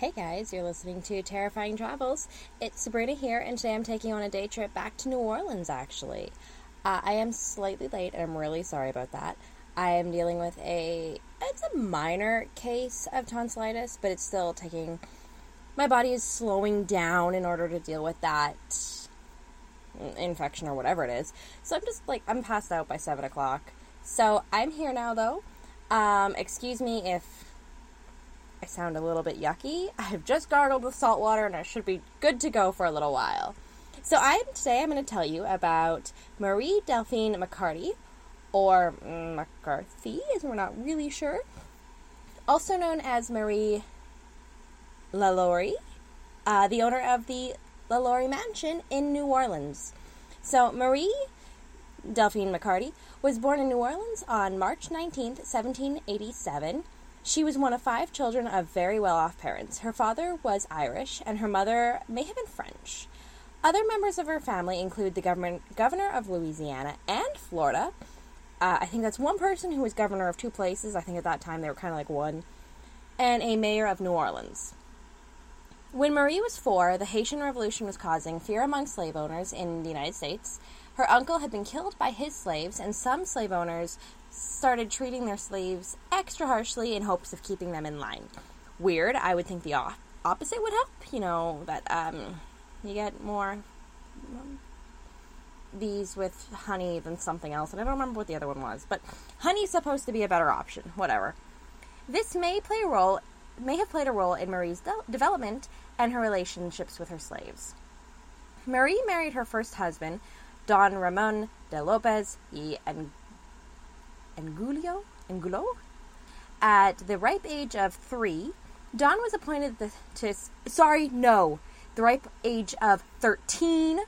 Hey guys, you're listening to Terrifying Travels. It's Sabrina here, and today I'm taking on a day trip back to New Orleans actually. Uh, I am slightly late, and I'm really sorry about that. I am dealing with a it's a minor case of tonsillitis, but it's still taking my body is slowing down in order to deal with that infection or whatever it is. So I'm just like I'm passed out by seven o'clock. So I'm here now though. Um, excuse me if I sound a little bit yucky. I've just gargled with salt water and I should be good to go for a little while. So I today I'm going to tell you about Marie Delphine McCarty, or McCarthy, as we're not really sure, also known as Marie LaLaurie, uh, the owner of the LaLaurie Mansion in New Orleans. So Marie Delphine McCarty was born in New Orleans on March 19th, 1787 she was one of five children of very well off parents. Her father was Irish, and her mother may have been French. Other members of her family include the government, governor of Louisiana and Florida. Uh, I think that's one person who was governor of two places. I think at that time they were kind of like one. And a mayor of New Orleans. When Marie was four, the Haitian Revolution was causing fear among slave owners in the United States. Her uncle had been killed by his slaves, and some slave owners started treating their slaves extra harshly in hopes of keeping them in line. Weird. I would think the op- opposite would help. You know that um, you get more um, bees with honey than something else, and I don't remember what the other one was. But honey's supposed to be a better option. Whatever. This may play a role, may have played a role in Marie's de- development and her relationships with her slaves. Marie married her first husband, Don Ramon de Lopez y Angulo, Angulo. At the ripe age of three, Don was appointed the, to. Sorry, no. The ripe age of 13.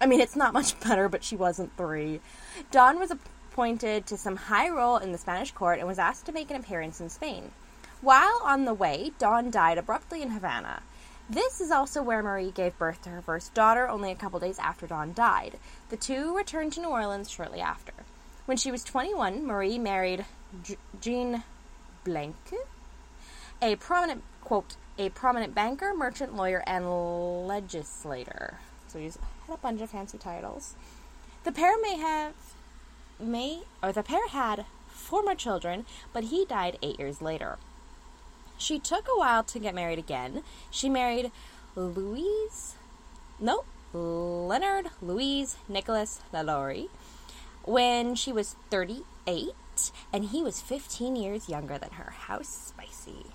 I mean, it's not much better, but she wasn't three. Don was appointed to some high role in the Spanish court and was asked to make an appearance in Spain. While on the way, Don died abruptly in Havana. This is also where Marie gave birth to her first daughter only a couple days after Don died. The two returned to New Orleans shortly after. When she was 21, Marie married Jean Blanque, a prominent quote a prominent banker, merchant, lawyer, and legislator. So he's had a bunch of fancy titles. The pair may have may or the pair had four more children, but he died eight years later. She took a while to get married again. She married Louise, no, Leonard Louise Nicholas LaLaurie when she was 38 and he was 15 years younger than her. How spicy.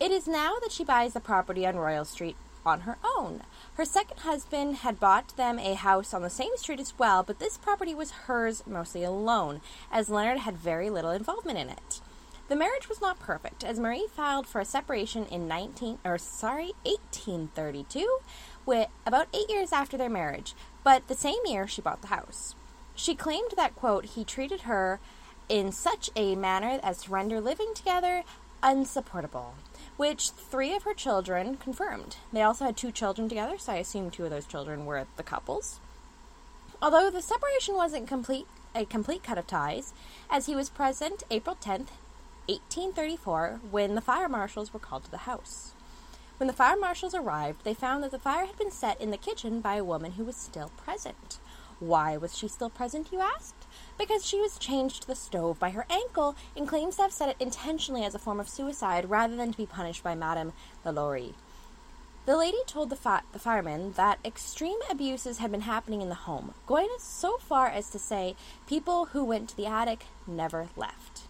It is now that she buys the property on Royal Street on her own. Her second husband had bought them a house on the same street as well, but this property was hers mostly alone, as Leonard had very little involvement in it. The marriage was not perfect, as Marie filed for a separation in 19 or sorry, 1832, with about 8 years after their marriage, but the same year she bought the house. She claimed that, quote, he treated her in such a manner as to render living together unsupportable, which three of her children confirmed. They also had two children together, so I assume two of those children were the couples. Although the separation wasn't complete a complete cut of ties, as he was present April 10th, 1834, when the fire marshals were called to the house. When the fire marshals arrived, they found that the fire had been set in the kitchen by a woman who was still present. Why was she still present, you asked? Because she was chained to the stove by her ankle and claims to have set it intentionally as a form of suicide rather than to be punished by Madame LaLaurie. The lady told the, fi- the firemen that extreme abuses had been happening in the home, going so far as to say people who went to the attic never left.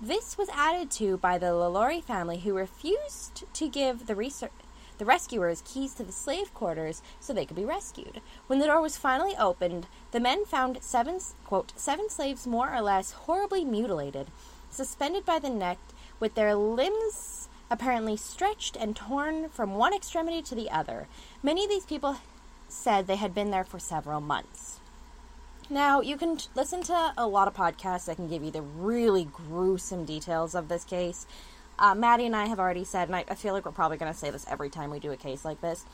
This was added to by the LaLaurie family, who refused to give the research the rescuers keys to the slave quarters so they could be rescued. When the door was finally opened, the men found seven, quote, seven slaves more or less horribly mutilated, suspended by the neck, with their limbs apparently stretched and torn from one extremity to the other. Many of these people said they had been there for several months. Now, you can listen to a lot of podcasts that can give you the really gruesome details of this case. Uh, Madi and I have already said, and I, I feel like we're probably going to say this every time we do a case like this.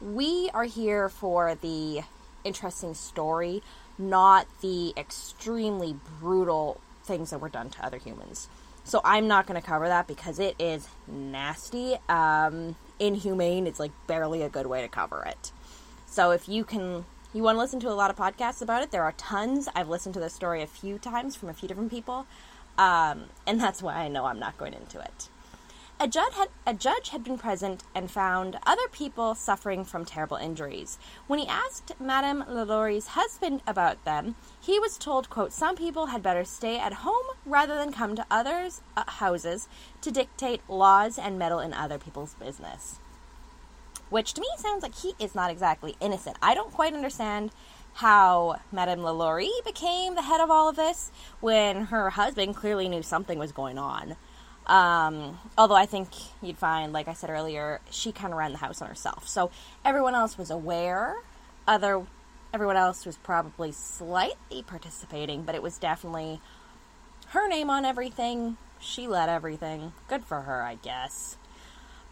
We are here for the interesting story, not the extremely brutal things that were done to other humans. So I'm not going to cover that because it is nasty. Um, inhumane. It's like barely a good way to cover it. So if you can, you want to listen to a lot of podcasts about it, there are tons. I've listened to this story a few times from a few different people. Um, and that's why I know I'm not going into it. A judge, had, a judge had been present and found other people suffering from terrible injuries. When he asked Madame Lalaurie's husband about them, he was told, quote, some people had better stay at home rather than come to others' uh, houses to dictate laws and meddle in other people's business. Which to me sounds like he is not exactly innocent. I don't quite understand how Madame Lalaurie became the head of all of this when her husband clearly knew something was going on. Um, although I think you'd find, like I said earlier, she kind of ran the house on herself. So everyone else was aware. Other, everyone else was probably slightly participating, but it was definitely her name on everything. She led everything. Good for her, I guess.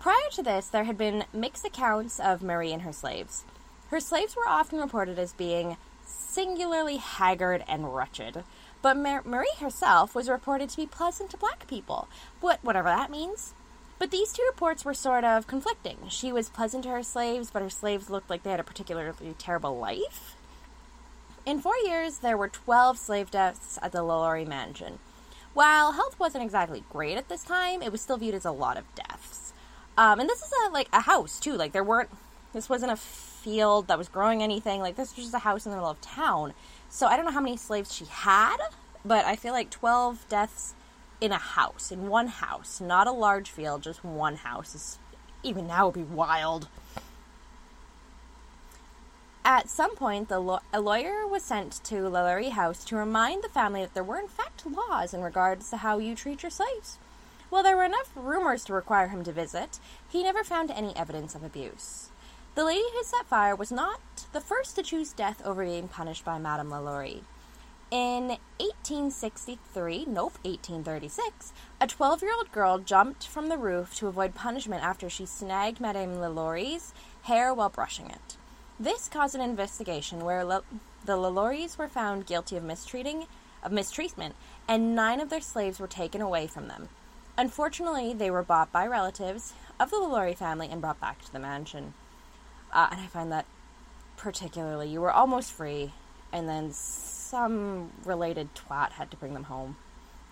Prior to this, there had been mixed accounts of Marie and her slaves. Her slaves were often reported as being singularly haggard and wretched. But Mar- Marie herself was reported to be pleasant to black people, what whatever that means. But these two reports were sort of conflicting. She was pleasant to her slaves, but her slaves looked like they had a particularly terrible life. In four years, there were 12 slave deaths at the Lalaurie mansion. While health wasn't exactly great at this time, it was still viewed as a lot of deaths. Um, and this is a, like a house too. Like there weren't. This wasn't a field that was growing anything. Like this was just a house in the middle of town. So I don't know how many slaves she had, but I feel like 12 deaths in a house, in one house, not a large field, just one house is even now would be wild. At some point, the lo- a lawyer was sent to Lalaurie House to remind the family that there were, in fact, laws in regards to how you treat your slaves. While there were enough rumors to require him to visit, he never found any evidence of abuse. The lady who set fire was not the first to choose death over being punished by Madame Lalaurie. In 1863, nope, 1836, a 12 year old girl jumped from the roof to avoid punishment after she snagged Madame Lalaurie's hair while brushing it. This caused an investigation where La- the Lalauries were found guilty of mistreating of mistreatment, and nine of their slaves were taken away from them. Unfortunately, they were bought by relatives of the Lalaurie family and brought back to the mansion. Uh, and I find that particularly, you were almost free, and then some related twat had to bring them home.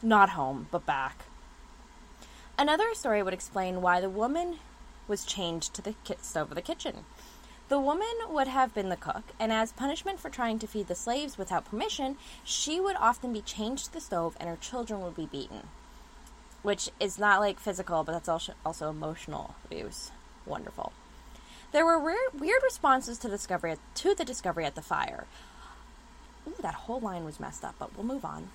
Not home, but back. Another story would explain why the woman was chained to the stove of the kitchen. The woman would have been the cook, and as punishment for trying to feed the slaves without permission, she would often be chained to the stove and her children would be beaten. Which is not like physical, but that's also, also emotional abuse. Wonderful. There were weird, responses to discovery at, to the discovery at the fire. Ooh, that whole line was messed up, but we'll move on.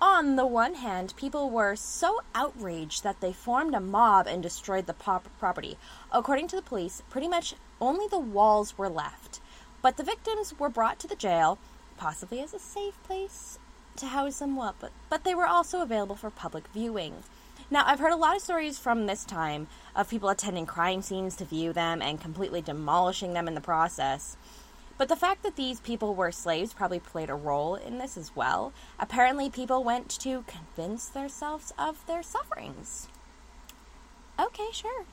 On the one hand, people were so outraged that they formed a mob and destroyed the pop- property. According to the police, pretty much only the walls were left. But the victims were brought to the jail, possibly as a safe place to house them, but, but they were also available for public viewing. Now, I've heard a lot of stories from this time of people attending crime scenes to view them and completely demolishing them in the process. But the fact that these people were slaves probably played a role in this as well. Apparently, people went to convince themselves of their sufferings. Okay, sure.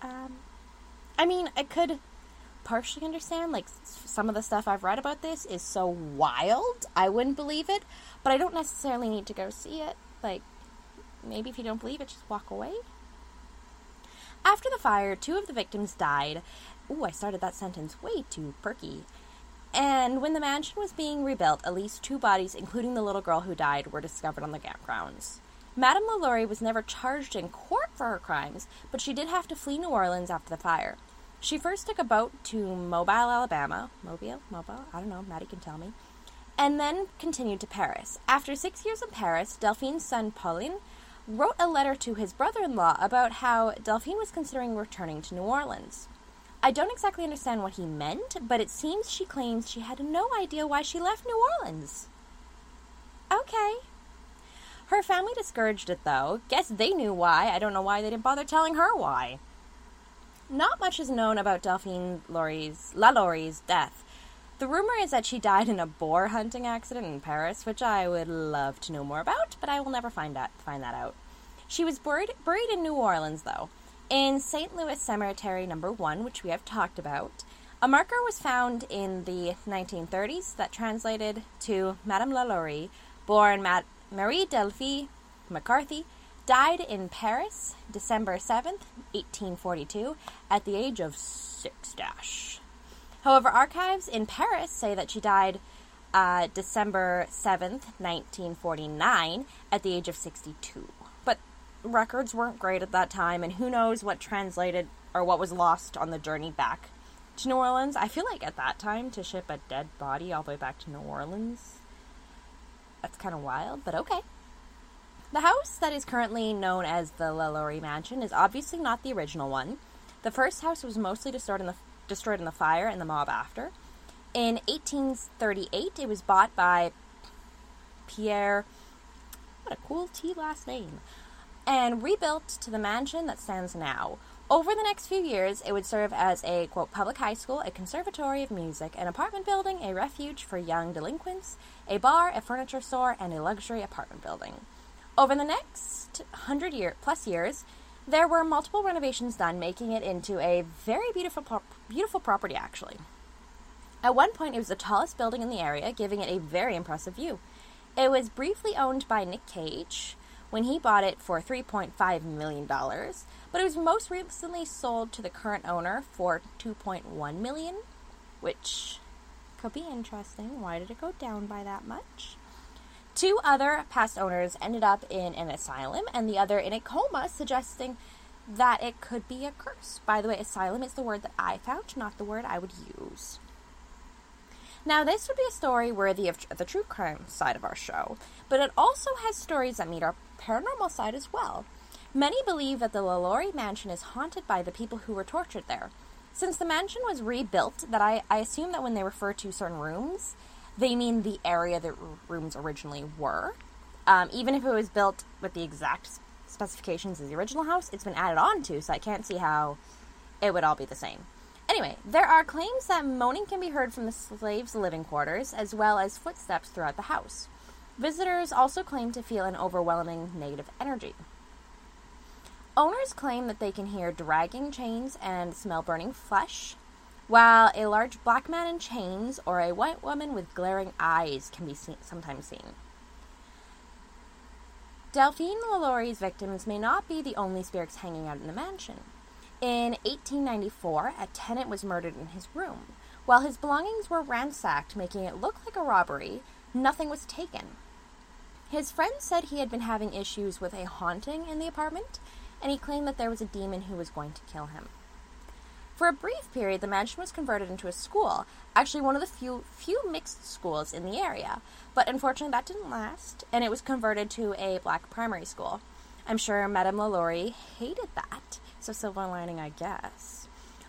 Um, I mean, I could partially understand. Like, some of the stuff I've read about this is so wild, I wouldn't believe it. But I don't necessarily need to go see it. Like, maybe if you don't believe it, just walk away. After the fire, two of the victims died. Ooh, I started that sentence way too perky. And when the mansion was being rebuilt, at least two bodies, including the little girl who died, were discovered on the campgrounds. Madame Lalaurie was never charged in court for her crimes, but she did have to flee New Orleans after the fire. She first took a boat to Mobile, Alabama. Mobile? Mobile? I don't know. Madi can tell me. And then continued to Paris. After six years in Paris, Delphine's son, Pauline, wrote a letter to his brother in law about how Delphine was considering returning to New Orleans. I don't exactly understand what he meant, but it seems she claims she had no idea why she left New Orleans. Okay. Her family discouraged it, though. Guess they knew why. I don't know why they didn't bother telling her why. Not much is known about Delphine Laurie's, Lalaurie's death. The rumor is that she died in a boar hunting accident in Paris, which I would love to know more about, but I will never find that find that out. She was buried, buried in New Orleans, though. In St. Louis Cemetery Number 1, which we have talked about, a marker was found in the 1930s that translated to Madame Lalaurie, born Marie Delphi McCarthy, died in Paris December 7th, 1842, at the age of 6 dash. However, archives in Paris say that she died uh, December 7th, 1949, at the age of 62 But records weren't great at that time, and who knows what translated or what was lost on the journey back to New Orleans. I feel like at that time to ship a dead body all the way back to New Orleans, that's kind of wild, but okay. The house that is currently known as the LaLaurie Mansion is obviously not the original one. The first house was mostly destroyed in the, destroyed in the fire and the mob after. In 1838, it was bought by Pierre. What a cool T last name and rebuilt to the mansion that stands now. Over the next few years, it would serve as a quote public high school, a conservatory of music, an apartment building, a refuge for young delinquents, a bar, a furniture store, and a luxury apartment building. Over the next hundred year plus years, there were multiple renovations done, making it into a very beautiful, beautiful property. Actually, at one point, it was the tallest building in the area, giving it a very impressive view. It was briefly owned by Nick Cage, when he bought it for $3.5 million, but it was most recently sold to the current owner for 2.1 million, which could be interesting. Why did it go down by that much? Two other past owners ended up in an asylum and the other in a coma, suggesting that it could be a curse. By the way, asylum is the word that I found, not the word I would use. Now, this would be a story worthy of the true crime side of our show, but it also has stories that meet our paranormal side as well. Many believe that the LaLaurie mansion is haunted by the people who were tortured there. Since the mansion was rebuilt, that I, I assume that when they refer to certain rooms, they mean the area that rooms originally were. Um, even if it was built with the exact specifications as the original house, it's been added on to, so I can't see how it would all be the same. Anyway, there are claims that moaning can be heard from the slaves' living quarters, as well as footsteps throughout the house. Visitors also claim to feel an overwhelming negative energy. Owners claim that they can hear dragging chains and smell burning flesh, while a large black man in chains or a white woman with glaring eyes can be seen, sometimes seen. Delphine Lalaurie's victims may not be the only spirits hanging out in the mansion. In 1894, a tenant was murdered in his room. While his belongings were ransacked, making it look like a robbery, nothing was taken. His friend said he had been having issues with a haunting in the apartment, and he claimed that there was a demon who was going to kill him. For a brief period, the mansion was converted into a school, actually one of the few few mixed schools in the area. But unfortunately, that didn't last, and it was converted to a black primary school. I'm sure Madame LaLaurie hated that, so, silver lining, I guess.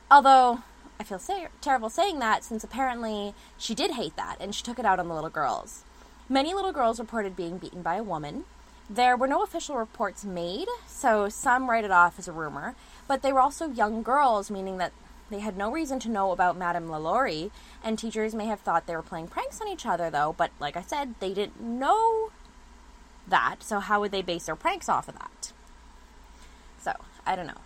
Although, I feel terrible saying that since apparently she did hate that and she took it out on the little girls. Many little girls reported being beaten by a woman. There were no official reports made, so some write it off as a rumor, but they were also young girls, meaning that they had no reason to know about Madame LaLaurie, and teachers may have thought they were playing pranks on each other, though, but like I said, they didn't know that, so how would they base their pranks off of that? So, I don't know.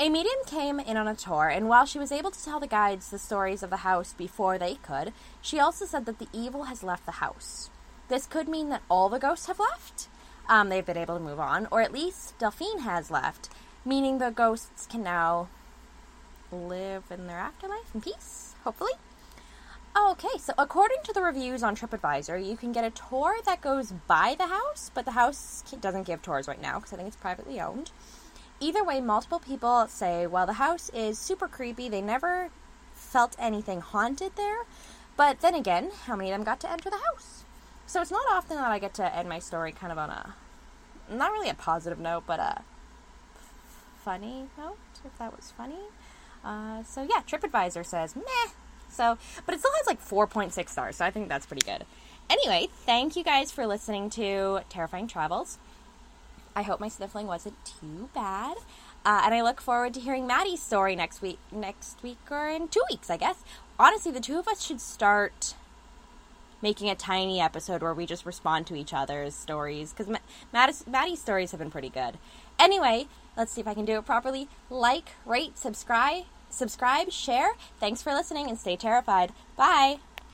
A medium came in on a tour, and while she was able to tell the guides the stories of the house before they could, she also said that the evil has left the house. This could mean that all the ghosts have left. Um, they've been able to move on, or at least Delphine has left, meaning the ghosts can now live in their afterlife in peace, hopefully. Okay, so according to the reviews on TripAdvisor, you can get a tour that goes by the house, but the house doesn't give tours right now because I think it's privately owned. Either way, multiple people say while the house is super creepy, they never felt anything haunted there. But then again, how many of them got to enter the house? So it's not often that I get to end my story kind of on a not really a positive note, but a funny note, if that was funny. Uh, so yeah, TripAdvisor says meh. So, but it still has like 4.6 stars, so I think that's pretty good. Anyway, thank you guys for listening to Terrifying Travels. I hope my sniffling wasn't too bad. Uh, and I look forward to hearing Madi's story next week, next week or in two weeks, I guess. Honestly, the two of us should start making a tiny episode where we just respond to each other's stories because Madi's, Madi's stories have been pretty good. Anyway, let's see if I can do it properly. Like, rate, subscribe, subscribe, share. Thanks for listening and stay terrified. Bye.